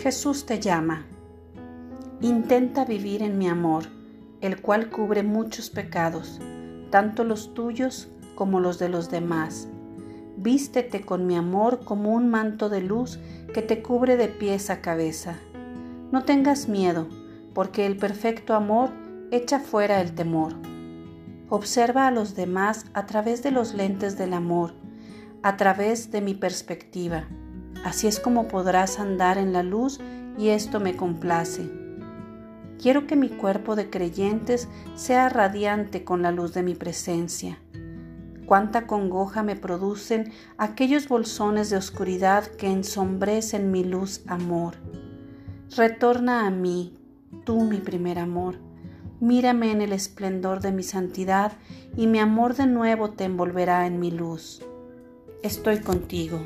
Jesús te llama. Intenta vivir en mi amor, el cual cubre muchos pecados, tanto los tuyos como los de los demás. Vístete con mi amor como un manto de luz que te cubre de pies a cabeza. No tengas miedo, porque el perfecto amor echa fuera el temor. Observa a los demás a través de los lentes del amor, a través de mi perspectiva. Así es como podrás andar en la luz y esto me complace. Quiero que mi cuerpo de creyentes sea radiante con la luz de mi presencia. Cuánta congoja me producen aquellos bolsones de oscuridad que ensombrecen mi luz amor. Retorna a mí, tú mi primer amor. Mírame en el esplendor de mi santidad y mi amor de nuevo te envolverá en mi luz. Estoy contigo.